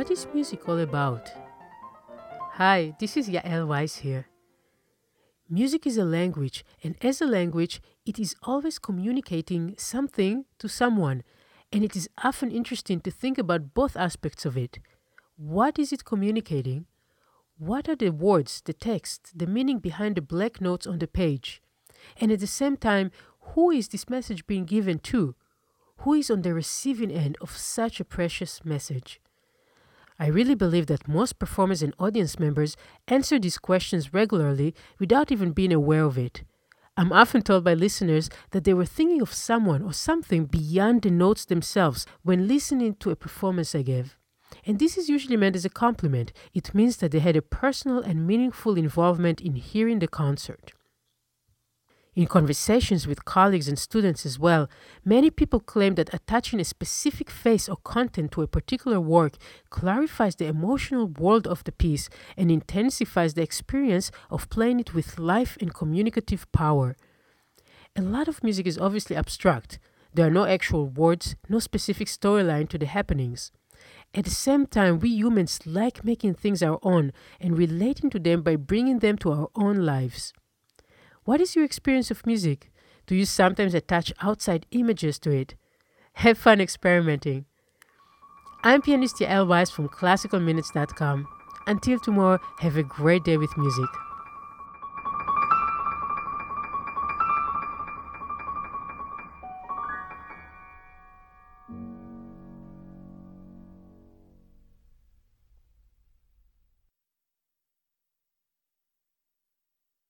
What is music all about? Hi, this is Yael Weiss here. Music is a language, and as a language, it is always communicating something to someone, and it is often interesting to think about both aspects of it. What is it communicating? What are the words, the text, the meaning behind the black notes on the page? And at the same time, who is this message being given to? Who is on the receiving end of such a precious message? I really believe that most performers and audience members answer these questions regularly without even being aware of it. I'm often told by listeners that they were thinking of someone or something beyond the notes themselves when listening to a performance I gave. And this is usually meant as a compliment. It means that they had a personal and meaningful involvement in hearing the concert. In conversations with colleagues and students as well, many people claim that attaching a specific face or content to a particular work clarifies the emotional world of the piece and intensifies the experience of playing it with life and communicative power. A lot of music is obviously abstract. There are no actual words, no specific storyline to the happenings. At the same time, we humans like making things our own and relating to them by bringing them to our own lives. What is your experience of music? Do you sometimes attach outside images to it? Have fun experimenting. I'm pianist Yael from classicalminutes.com. Until tomorrow, have a great day with music.